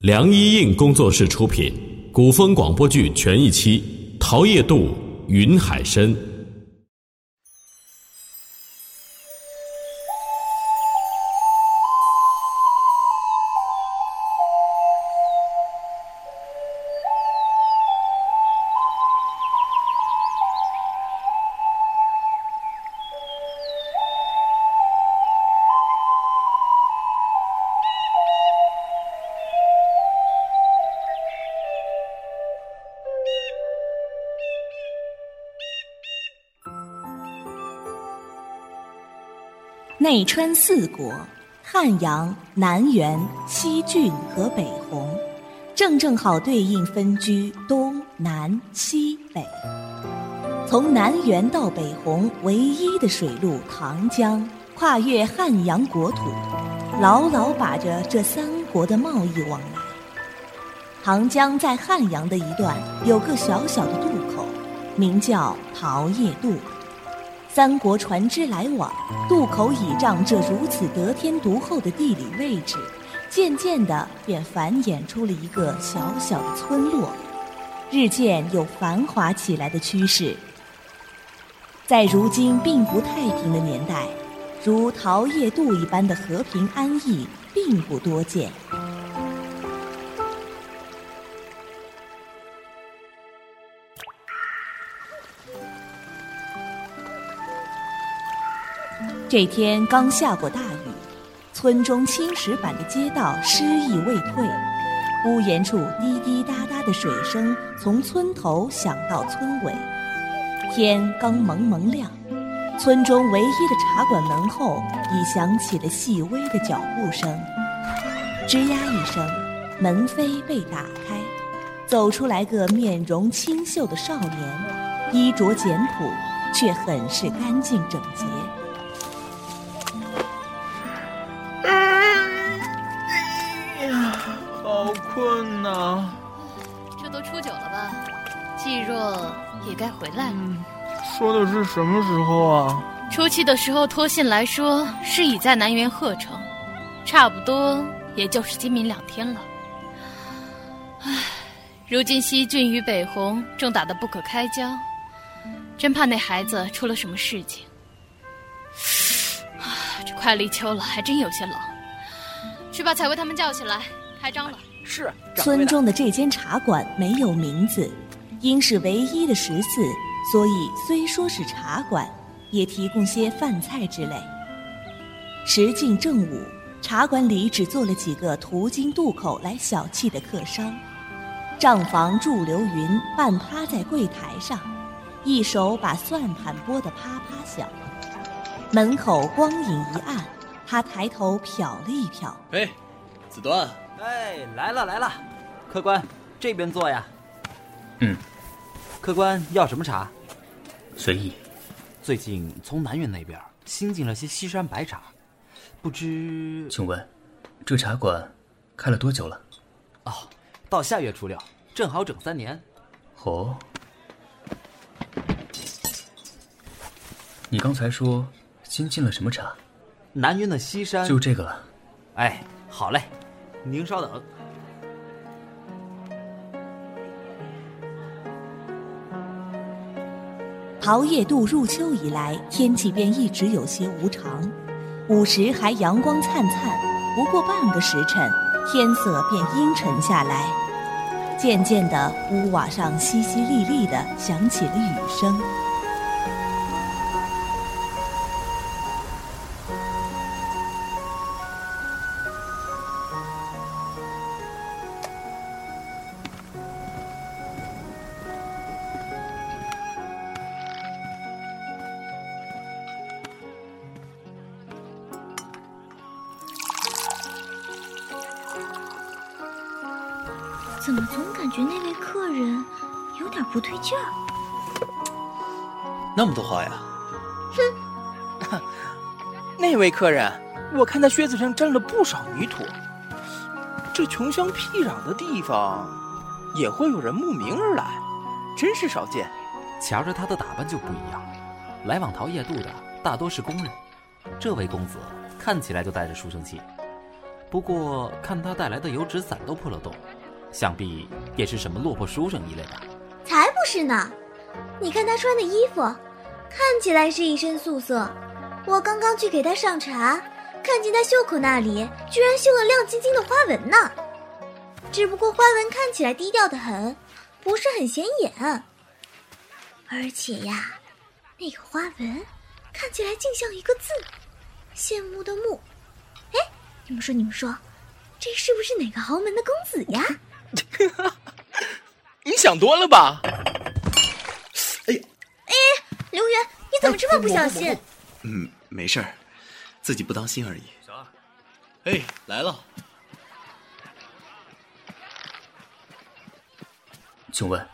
梁一印工作室出品，古风广播剧全一期，陶叶渡、云海深。内川四国：汉阳、南原、西郡和北洪，正正好对应分居东南西北。从南原到北洪唯一的水路唐江，跨越汉阳国土，牢牢把着这三国的贸易往来。唐江在汉阳的一段有个小小的渡口，名叫桃叶渡。三国船只来往，渡口倚仗这如此得天独厚的地理位置，渐渐的便繁衍出了一个小小的村落，日渐有繁华起来的趋势。在如今并不太平的年代，如桃叶渡一般的和平安逸并不多见。这天刚下过大雨，村中青石板的街道湿意未退，屋檐处滴滴答答的水声从村头响到村尾。天刚蒙蒙亮，村中唯一的茶馆门后已响起了细微的脚步声。吱呀一声，门扉被打开，走出来个面容清秀的少年，衣着简朴，却很是干净整洁。若也该回来了。说的是什么时候啊？初七的时候托信来说是已在南园鹤城，差不多也就是今明两天了。唉，如今西郡与北洪正打得不可开交，真怕那孩子出了什么事情。啊，这快立秋了，还真有些冷。去把彩薇他们叫起来，开张了。是村中的这间茶馆没有名字，因是唯一的食肆，所以虽说是茶馆，也提供些饭菜之类。时近正午，茶馆里只坐了几个途经渡口来小憩的客商。账房祝流云半趴在柜台上，一手把算盘拨得啪啪响。门口光影一暗，他抬头瞟了一瞟，哎，子端。哎，来了来了，客官这边坐呀。嗯，客官要什么茶？随意。最近从南苑那边新进了些西山白茶，不知请问，这茶馆开了多久了？哦，到下月初六，正好整三年。哦，你刚才说新进了什么茶？南苑的西山。就这个了。哎，好嘞。您稍等。熬夜度入秋以来，天气便一直有些无常。午时还阳光灿灿，不过半个时辰，天色便阴沉下来。渐渐的，屋瓦上淅淅沥沥的响起了雨声。位客人，我看他靴子上沾了不少泥土。这穷乡僻壤的地方，也会有人慕名而来，真是少见。瞧着他的打扮就不一样，来往桃叶渡的大多是工人，这位公子看起来就带着书生气。不过看他带来的油纸伞都破了洞，想必也是什么落魄书生一类的。才不是呢！你看他穿的衣服，看起来是一身素色。我刚刚去给他上茶，看见他袖口那里居然绣了亮晶晶的花纹呢。只不过花纹看起来低调的很，不是很显眼。而且呀，那个花纹看起来竟像一个字——羡慕的慕。哎，你们说，你们说，这是不是哪个豪门的公子呀？你想多了吧？哎呀，哎，刘元，你怎么这么不小心？嗯，没事儿，自己不当心而已。小二，哎，来了。请问，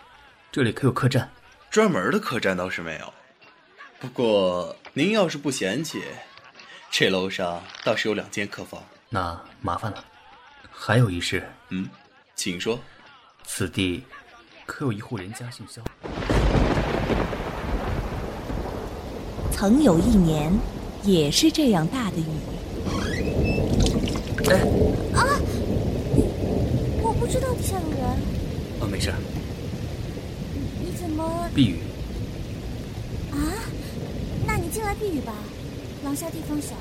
这里可有客栈？专门的客栈倒是没有，不过您要是不嫌弃，这楼上倒是有两间客房。那麻烦了。还有一事，嗯，请说。此地可有一户人家姓肖？曾有一年，也是这样大的雨。哎，啊！我不知道地下有人。哦，没事。你怎么避雨？啊？那你进来避雨吧，廊下地方小，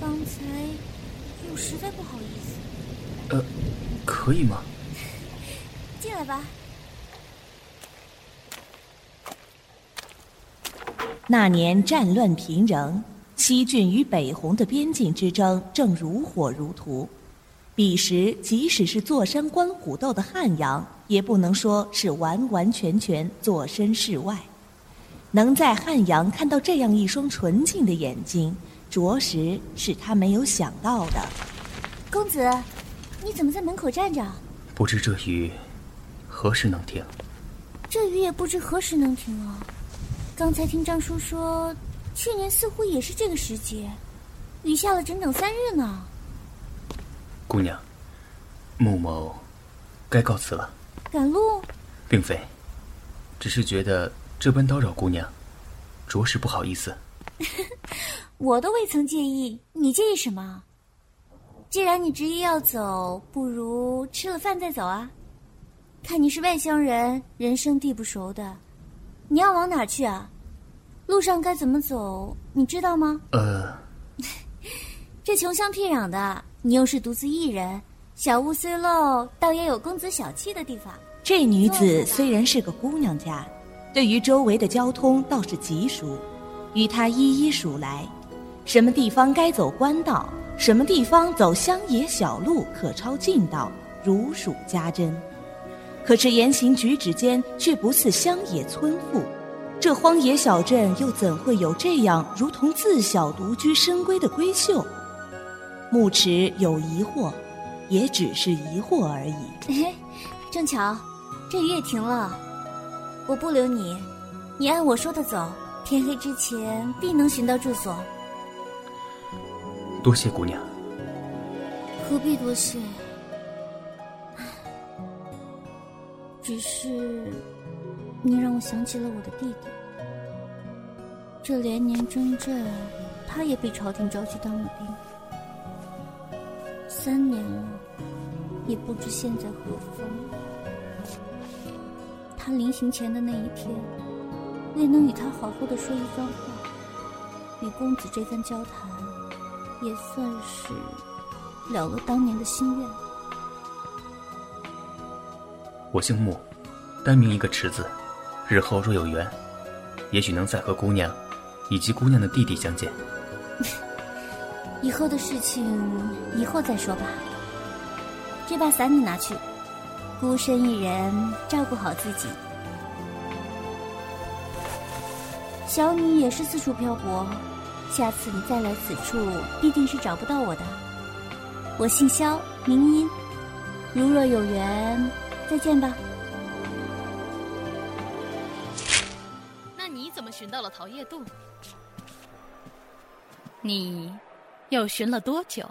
刚才又实在不好意思。呃，可以吗？进来吧。那年战乱频仍，西郡与北洪的边境之争正如火如荼。彼时，即使是坐山观虎斗的汉阳，也不能说是完完全全坐身事外。能在汉阳看到这样一双纯净的眼睛，着实是他没有想到的。公子，你怎么在门口站着？不知这雨何时能停？这雨也不知何时能停啊！刚才听张叔说，去年似乎也是这个时节，雨下了整整三日呢。姑娘，穆某该告辞了。赶路？并非，只是觉得这般叨扰姑娘，着实不好意思。我都未曾介意，你介意什么？既然你执意要走，不如吃了饭再走啊。看你是外乡人，人生地不熟的，你要往哪去啊？路上该怎么走，你知道吗？呃，这穷乡僻壤的，你又是独自一人，小屋虽陋，倒也有公子小憩的地方。这女子虽然是个姑娘家，对于周围的交通倒是极熟，与她一一数来，什么地方该走官道。什么地方走乡野小路可抄近道，如数家珍。可是言行举止间却不似乡野村妇，这荒野小镇又怎会有这样如同自小独居深闺的闺秀？牧池有疑惑，也只是疑惑而已。嘿，正巧，这雨也停了，我不留你，你按我说的走，天黑之前必能寻到住所。多谢姑娘。何必多谢？只是你让我想起了我的弟弟。这连年征战，他也被朝廷召去当了兵。三年了，也不知现在何方。他临行前的那一天，未能与他好好的说一番话，与公子这番交谈。也算是了了当年的心愿。我姓穆，单名一个池字。日后若有缘，也许能再和姑娘以及姑娘的弟弟相见。以后的事情以后再说吧。这把伞你拿去，孤身一人照顾好自己。小女也是四处漂泊。下次你再来此处，必定是找不到我的。我姓萧，名音。如若有缘，再见吧。那你怎么寻到了桃叶渡？你又寻了多久？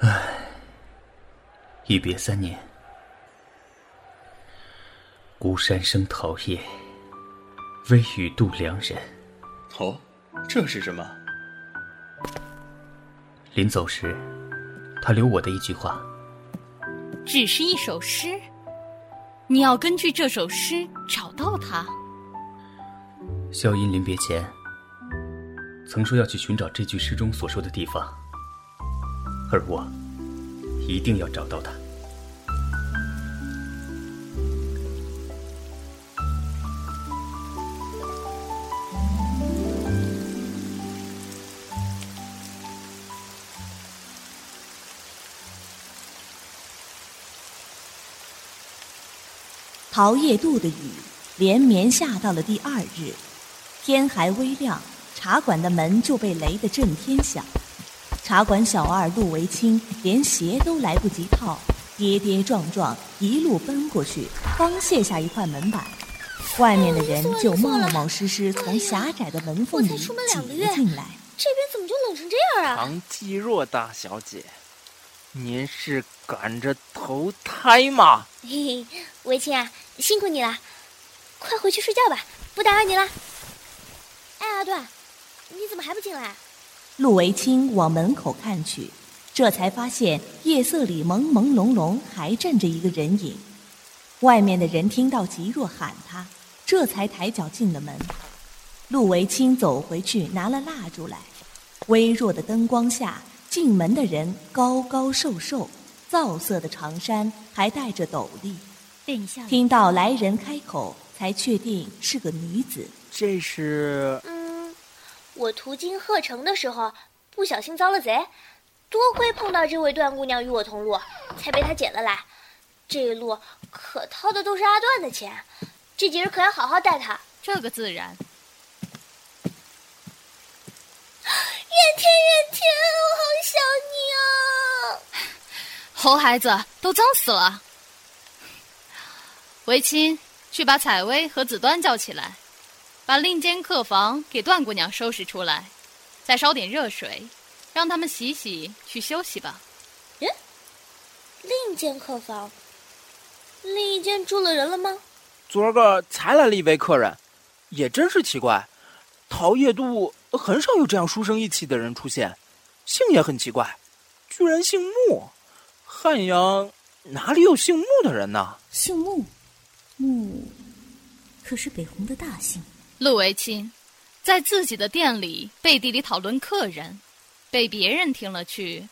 唉，一别三年，孤山生桃叶。微雨渡良人。哦，这是什么？临走时，他留我的一句话。只是一首诗，你要根据这首诗找到他。萧音临别前，曾说要去寻找这句诗中所说的地方，而我一定要找到他。桃叶渡的雨连绵下到了第二日，天还微亮，茶馆的门就被雷得震天响。茶馆小二陆维清连鞋都来不及套，跌跌撞撞一路奔过去，刚卸下一块门板，外面的人就冒冒失失从狭窄的门缝里挤了进来。这边怎么就冷成这样啊？唐季若大小姐，您是赶着投胎吗？嘿嘿，维清啊。辛苦你了，快回去睡觉吧，不打扰你了。哎，阿段，你怎么还不进来？陆维清往门口看去，这才发现夜色里朦朦胧胧还站着一个人影。外面的人听到吉若喊他，这才抬脚进了门。陆维清走回去拿了蜡烛来，微弱的灯光下，进门的人高高瘦瘦，皂色的长衫还带着斗笠。听到来人开口，才确定是个女子。这是……嗯，我途经鹤城的时候，不小心遭了贼，多亏碰到这位段姑娘与我同路，才被她捡了来。这一路可掏的都是阿段的钱，这几日可要好好待她。这个自然。怨天，怨天，我好想你啊！猴孩子，都脏死了。维亲，去把采薇和子端叫起来，把另间客房给段姑娘收拾出来，再烧点热水，让他们洗洗去休息吧。嗯，另间客房，另一间住了人了吗？昨儿个才来了一位客人，也真是奇怪，桃叶渡很少有这样书生意气的人出现，姓也很奇怪，居然姓穆。汉阳哪里有姓穆的人呢？姓穆。穆，可是北红的大姓。陆维清，在自己的店里背地里讨论客人，被别人听了去，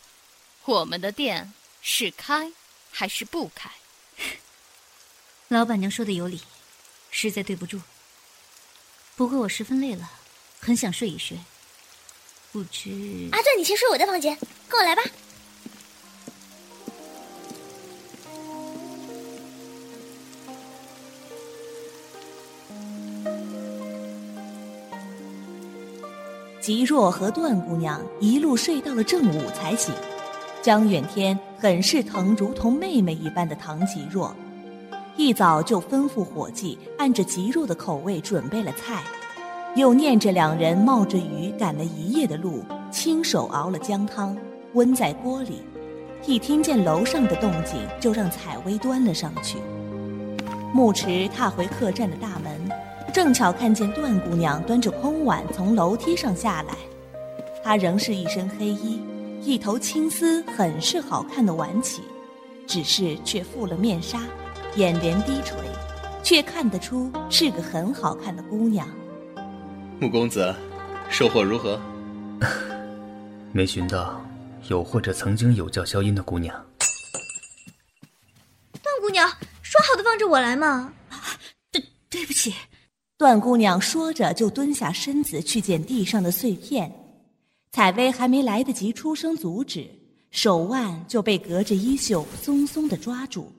我们的店是开还是不开？老板娘说的有理，实在对不住。不过我十分累了，很想睡一睡。不知阿段，你先睡我的房间，跟我来吧。吉若和段姑娘一路睡到了正午才醒，江远天很是疼如同妹妹一般的唐吉若，一早就吩咐伙计按着吉若的口味准备了菜，又念着两人冒着雨赶了一夜的路，亲手熬了姜汤温在锅里，一听见楼上的动静就让采薇端了上去。牧池踏回客栈的大门。正巧看见段姑娘端着空碗从楼梯上下来，她仍是一身黑衣，一头青丝很是好看的挽起，只是却覆了面纱，眼帘低垂，却看得出是个很好看的姑娘。穆公子，收获如何？没寻到有或者曾经有叫萧音的姑娘。段姑娘，说好的放着我来嘛？对，对不起。段姑娘说着，就蹲下身子去捡地上的碎片。采薇还没来得及出声阻止，手腕就被隔着衣袖松松的抓住。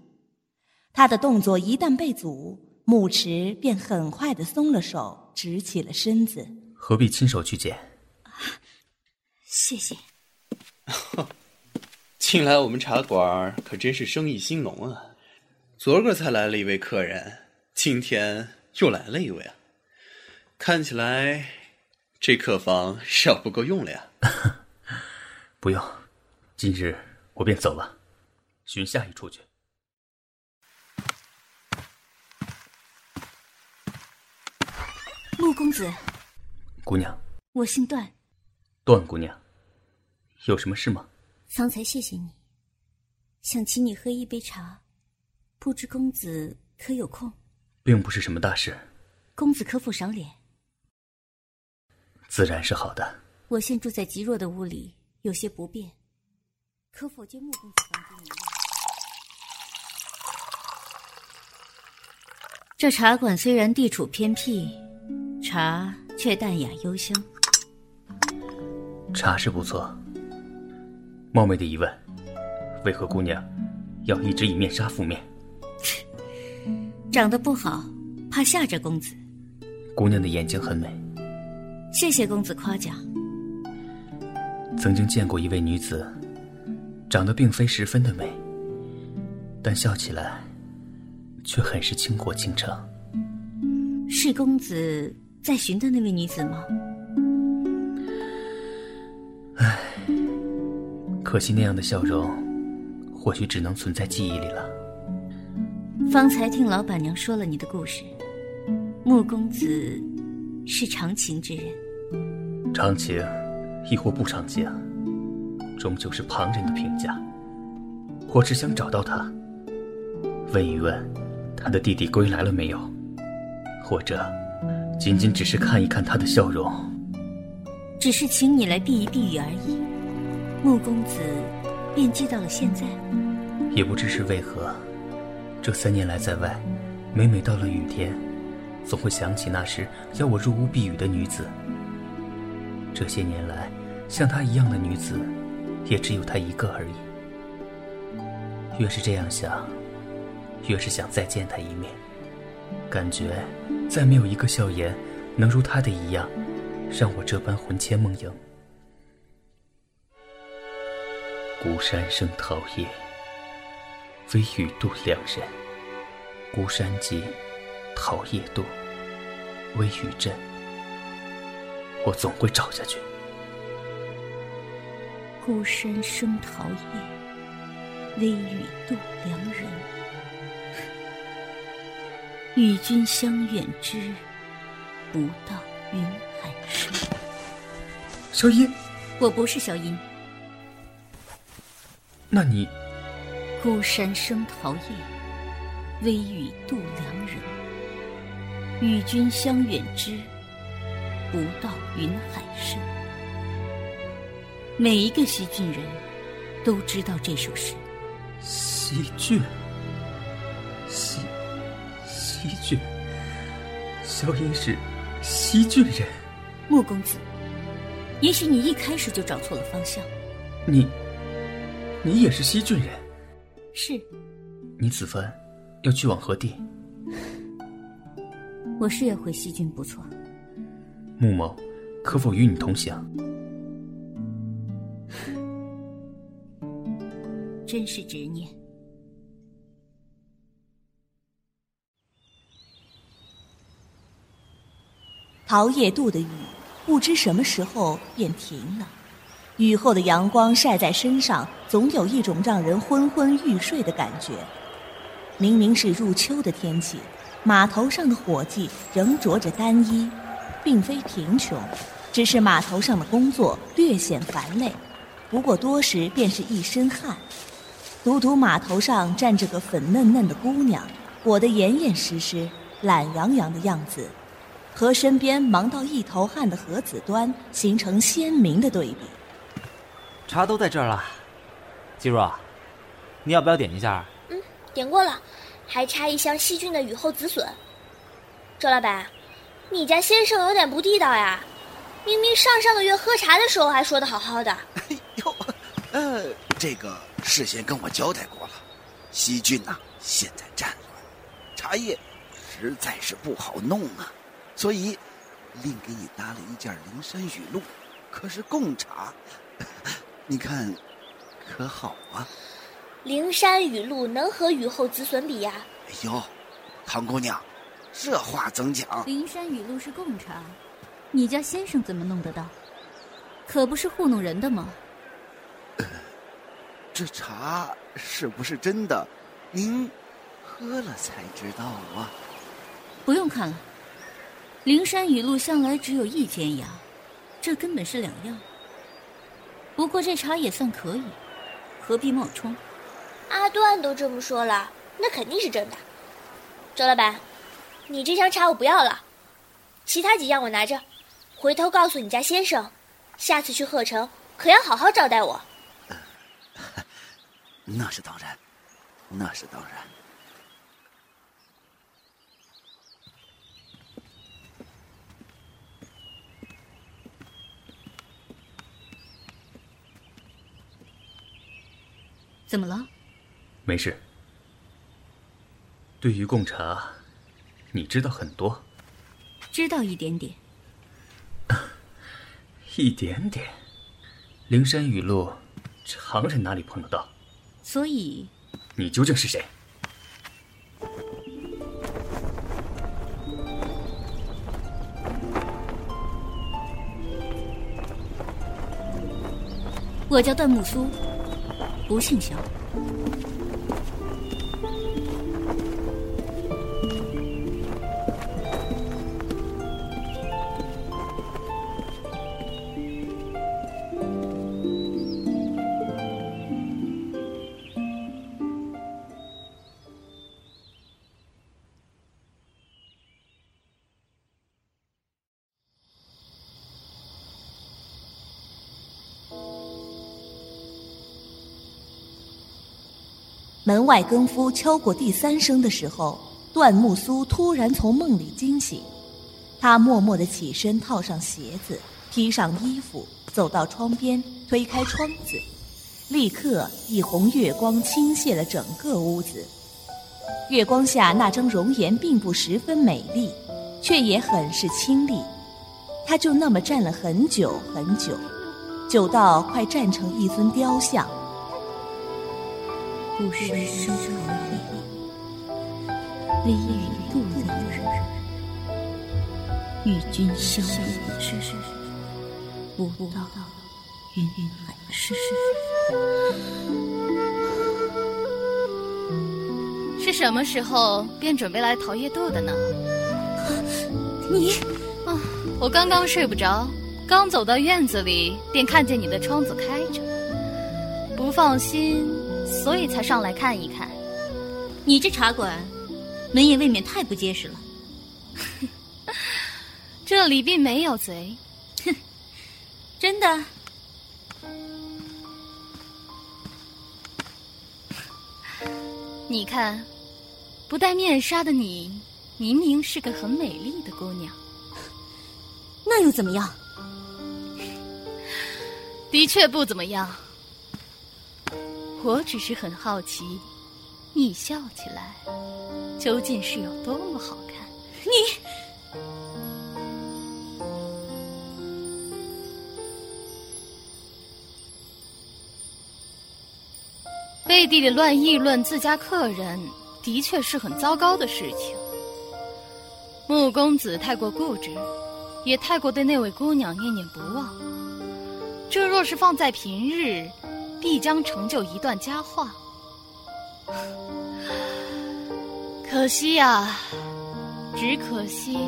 她的动作一旦被阻，木池便很快的松了手，直起了身子。何必亲手去捡？谢谢。近来我们茶馆可真是生意兴隆啊！昨儿个才来了一位客人，今天。又来了一位啊！看起来这客房是要不够用了呀。不用，今日我便走了，寻下一处去。陆公子，姑娘，我姓段。段姑娘，有什么事吗？方才谢谢你，想请你喝一杯茶，不知公子可有空？并不是什么大事。公子可否赏脸？自然是好的。我现住在极弱的屋里，有些不便，可否借穆公子房间一用？这茶馆虽然地处偏僻，茶却淡雅幽香。茶是不错。冒昧的疑问，为何姑娘要一直以面纱覆面？长得不好，怕吓着公子。姑娘的眼睛很美。谢谢公子夸奖。曾经见过一位女子，长得并非十分的美，但笑起来却很是倾国倾城。是公子在寻的那位女子吗？唉，可惜那样的笑容，或许只能存在记忆里了。方才听老板娘说了你的故事，穆公子是长情之人。长情，亦或不长情，终究是旁人的评价。我只想找到他，问一问他的弟弟归来了没有，或者仅仅只是看一看他的笑容。只是请你来避一避雨而已。穆公子便记到了现在，也不知是为何。这三年来在外，每每到了雨天，总会想起那时邀我入屋避雨的女子。这些年来，像她一样的女子，也只有她一个而已。越是这样想，越是想再见她一面。感觉再没有一个笑颜，能如她的一样，让我这般魂牵梦萦。孤山生桃叶。微雨渡良人，孤山寂，桃叶渡，微雨阵。我总会找下去。孤山生桃叶，微雨渡良人。与君相远之，不到云海深。小音，我不是小音。那你？孤山生桃叶，微雨度良人。与君相远之，不到云海深。每一个西郡人都知道这首诗。西郡，西西郡，萧音是西郡人。穆公子，也许你一开始就找错了方向。你，你也是西郡人。是，你此番要去往何地？我是要回西郡，不错。穆某可否与你同行？真是执念。桃叶渡的雨，不知什么时候便停了。雨后的阳光晒在身上，总有一种让人昏昏欲睡的感觉。明明是入秋的天气，码头上的伙计仍着着单衣，并非贫穷，只是码头上的工作略显烦累。不过多时便是一身汗。独独码头上站着个粉嫩嫩的姑娘，裹得严严实实、懒洋洋的样子，和身边忙到一头汗的何子端形成鲜明的对比。茶都在这儿了，季若，你要不要点一下？嗯，点过了，还差一箱细菌的雨后紫笋。周老板，你家先生有点不地道呀，明明上上个月喝茶的时候还说的好好的。哎呦，呃，这个事先跟我交代过了，细菌呐现在战乱，茶叶实在是不好弄啊，所以另给你搭了一件灵山雨露，可是贡茶。你看，可好啊？灵山雨露能和雨后子笋比呀？哎呦，唐姑娘，这话怎讲？灵山雨露是贡茶，你家先生怎么弄得到？可不是糊弄人的吗？这茶是不是真的？您喝了才知道啊。不用看了，灵山雨露向来只有一间呀，这根本是两样。不过这茶也算可以，何必冒充？阿段都这么说了，那肯定是真的。周老板，你这箱茶我不要了，其他几样我拿着，回头告诉你家先生，下次去鹤城可要好好招待我。那是当然，那是当然。怎么了？没事。对于贡茶，你知道很多。知道一点点。一点点。灵山雨露，常人哪里碰得到？所以，你究竟是谁？我叫段木苏，不姓萧。门外更夫敲过第三声的时候，段木苏突然从梦里惊醒，他默默地起身，套上鞋子，披上衣服，走到窗边，推开窗子，立刻一红月光倾泻了整个屋子。月光下那张容颜并不十分美丽，却也很是清丽。他就那么站了很久很久，久到快站成一尊雕像。不生生桃叶，微雨渡良人。与君相遇之时，不到云海市。是什么时候便准备来桃叶渡的呢？你啊，我刚刚睡不着，刚走到院子里，便看见你的窗子开着，不放心。所以才上来看一看，你这茶馆，门也未免太不结实了。这里并没有贼，哼，真的。你看，不戴面纱的你，明明是个很美丽的姑娘。那又怎么样？的确不怎么样。我只是很好奇，你笑起来究竟是有多么好看。你背地里乱议论自家客人，的确是很糟糕的事情。穆公子太过固执，也太过对那位姑娘念念不忘。这若是放在平日，必将成就一段佳话。可惜呀，只可惜。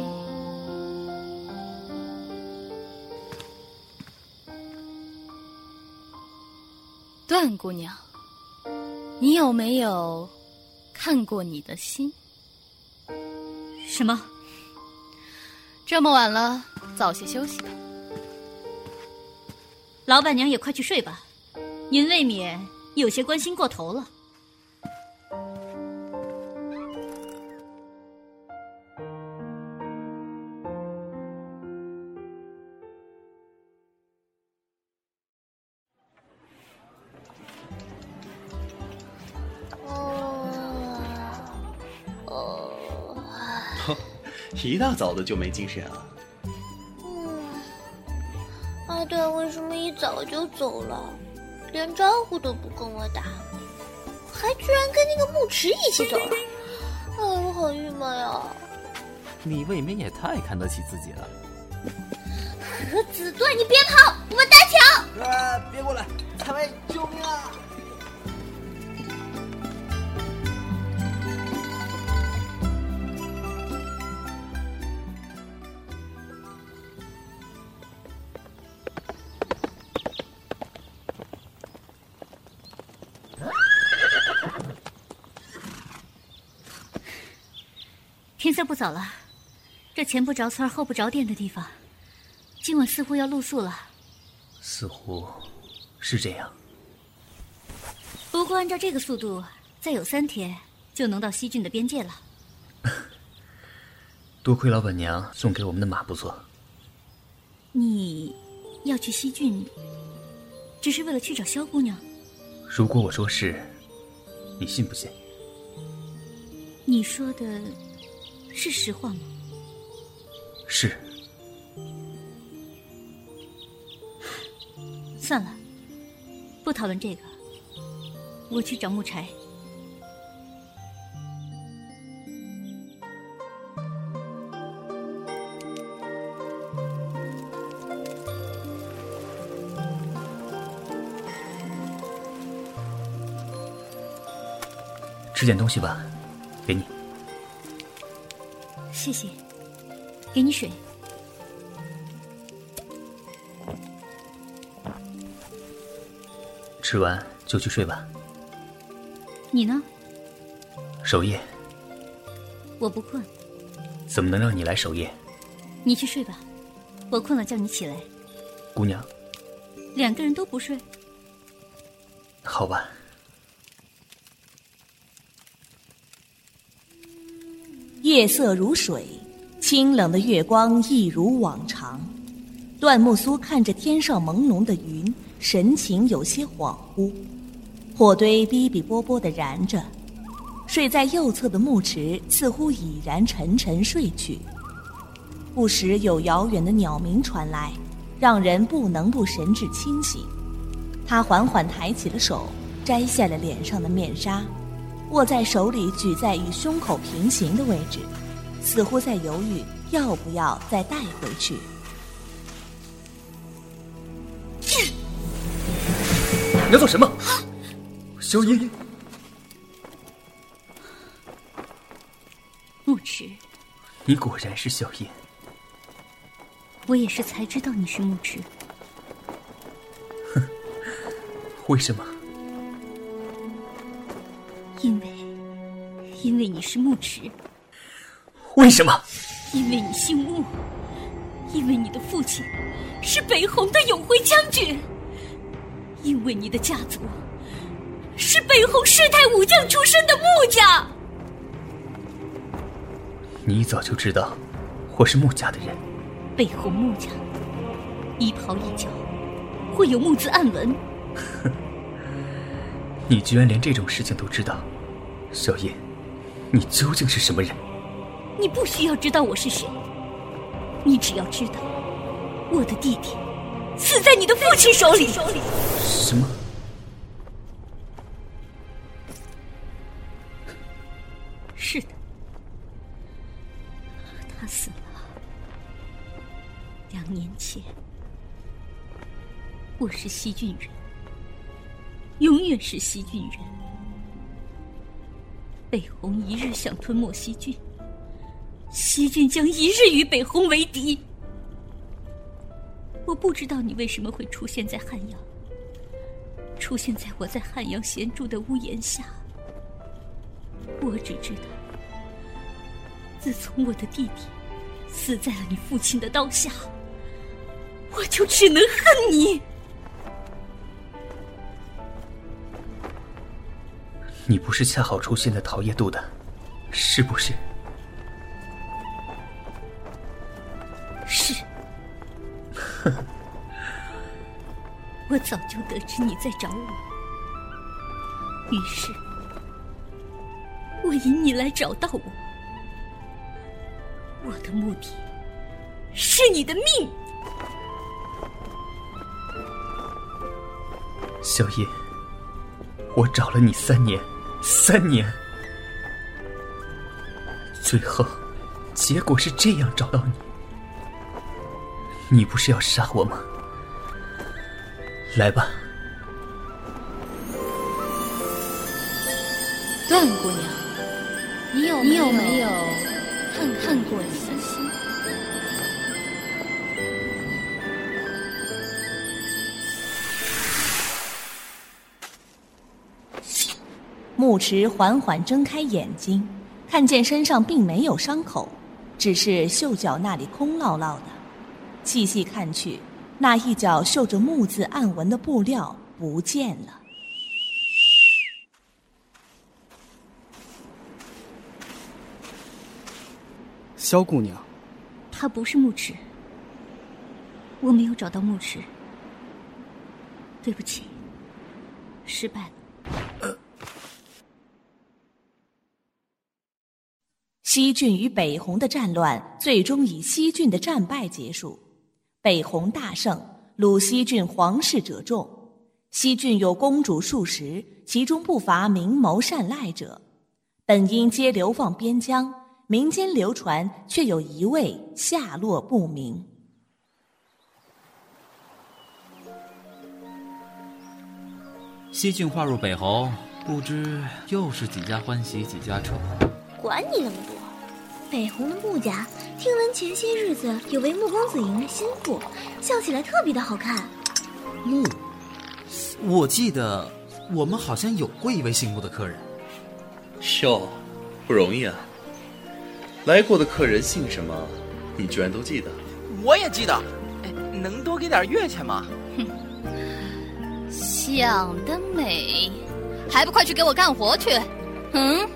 段姑娘，你有没有看过你的心？什么？这么晚了，早些休息吧。老板娘也快去睡吧。您未免有些关心过头了。哦，哦，一大早的就没精神啊？嗯，阿段为什么一早就走了？连招呼都不跟我打，还居然跟那个牧池一起走了，哎，我好郁闷呀！你未免也太看得起自己了。何 子段，你别跑，我们单挑！啊，别过来，采薇，救命啊！天色不早了，这前不着村后不着店的地方，今晚似乎要露宿了。似乎是这样。不过按照这个速度，再有三天就能到西郡的边界了。多亏老板娘送给我们的马不错。你要去西郡，只是为了去找萧姑娘？如果我说是，你信不信？你说的是实话吗？是。算了，不讨论这个。我去找木柴。吃点东西吧，给你。谢谢，给你水。吃完就去睡吧。你呢？守夜。我不困。怎么能让你来守夜？你去睡吧，我困了叫你起来。姑娘。两个人都不睡。好吧。夜色如水，清冷的月光一如往常。段木苏看着天上朦胧的云，神情有些恍惚。火堆哔哔啵啵的燃着，睡在右侧的木池似乎已然沉沉睡去。不时有遥远的鸟鸣传来，让人不能不神志清醒。他缓缓抬起了手，摘下了脸上的面纱，握在手里举在与胸口平行的位置，似乎在犹豫要不要再带回去。你要做什么？萧音，木池，你果然是萧音。我也是才知道你是木池。哼，为什么？因为，因为你是木池。为什么？因为你姓木，因为你的父亲是北红的永辉将军，因为你的家族。是北红世代武将出身的木家。你早就知道我是木家的人。北红木家，一袍一角，会有木字暗纹。哼，你居然连这种事情都知道，小叶，你究竟是什么人？你不需要知道我是谁，你只要知道，我的弟弟死在你的父亲手里。什么？是的，他死了。两年前，我是西郡人，永远是西郡人。北红一日想吞没西郡，西郡将一日与北红为敌。我不知道你为什么会出现在汉阳，出现在我在汉阳闲住的屋檐下。我只知道。自从我的弟弟死在了你父亲的刀下，我就只能恨你。你不是恰好出现在桃叶渡的，是不是？是。我早就得知你在找我，于是我引你来找到我。我的目的是你的命，小叶。我找了你三年，三年，最后结果是这样找到你。你不是要杀我吗？来吧，段姑娘，木池缓缓睁开眼睛，看看见身上并没有伤口，只是袖脚那里空落落的。细细看去，那一角绣着木字暗纹的布料不见了。萧姑娘，她不是木池，我没有找到木池，对不起，失败了。西郡与北红的战乱最终以西郡的战败结束，北红大胜，鲁西郡皇室者众。西郡有公主数十，其中不乏明谋善赖者，本应皆流放边疆，民间流传却有一位下落不明。西郡划入北侯，不知又是几家欢喜几家愁。管你那么多！北红的木家，听闻前些日子有位穆公子迎了新妇，笑起来特别的好看。穆，我记得我们好像有过一位姓穆的客人。哟，不容易啊！来过的客人姓什么？你居然都记得？我也记得。哎，能多给点月钱吗？哼，想得美！还不快去给我干活去！嗯。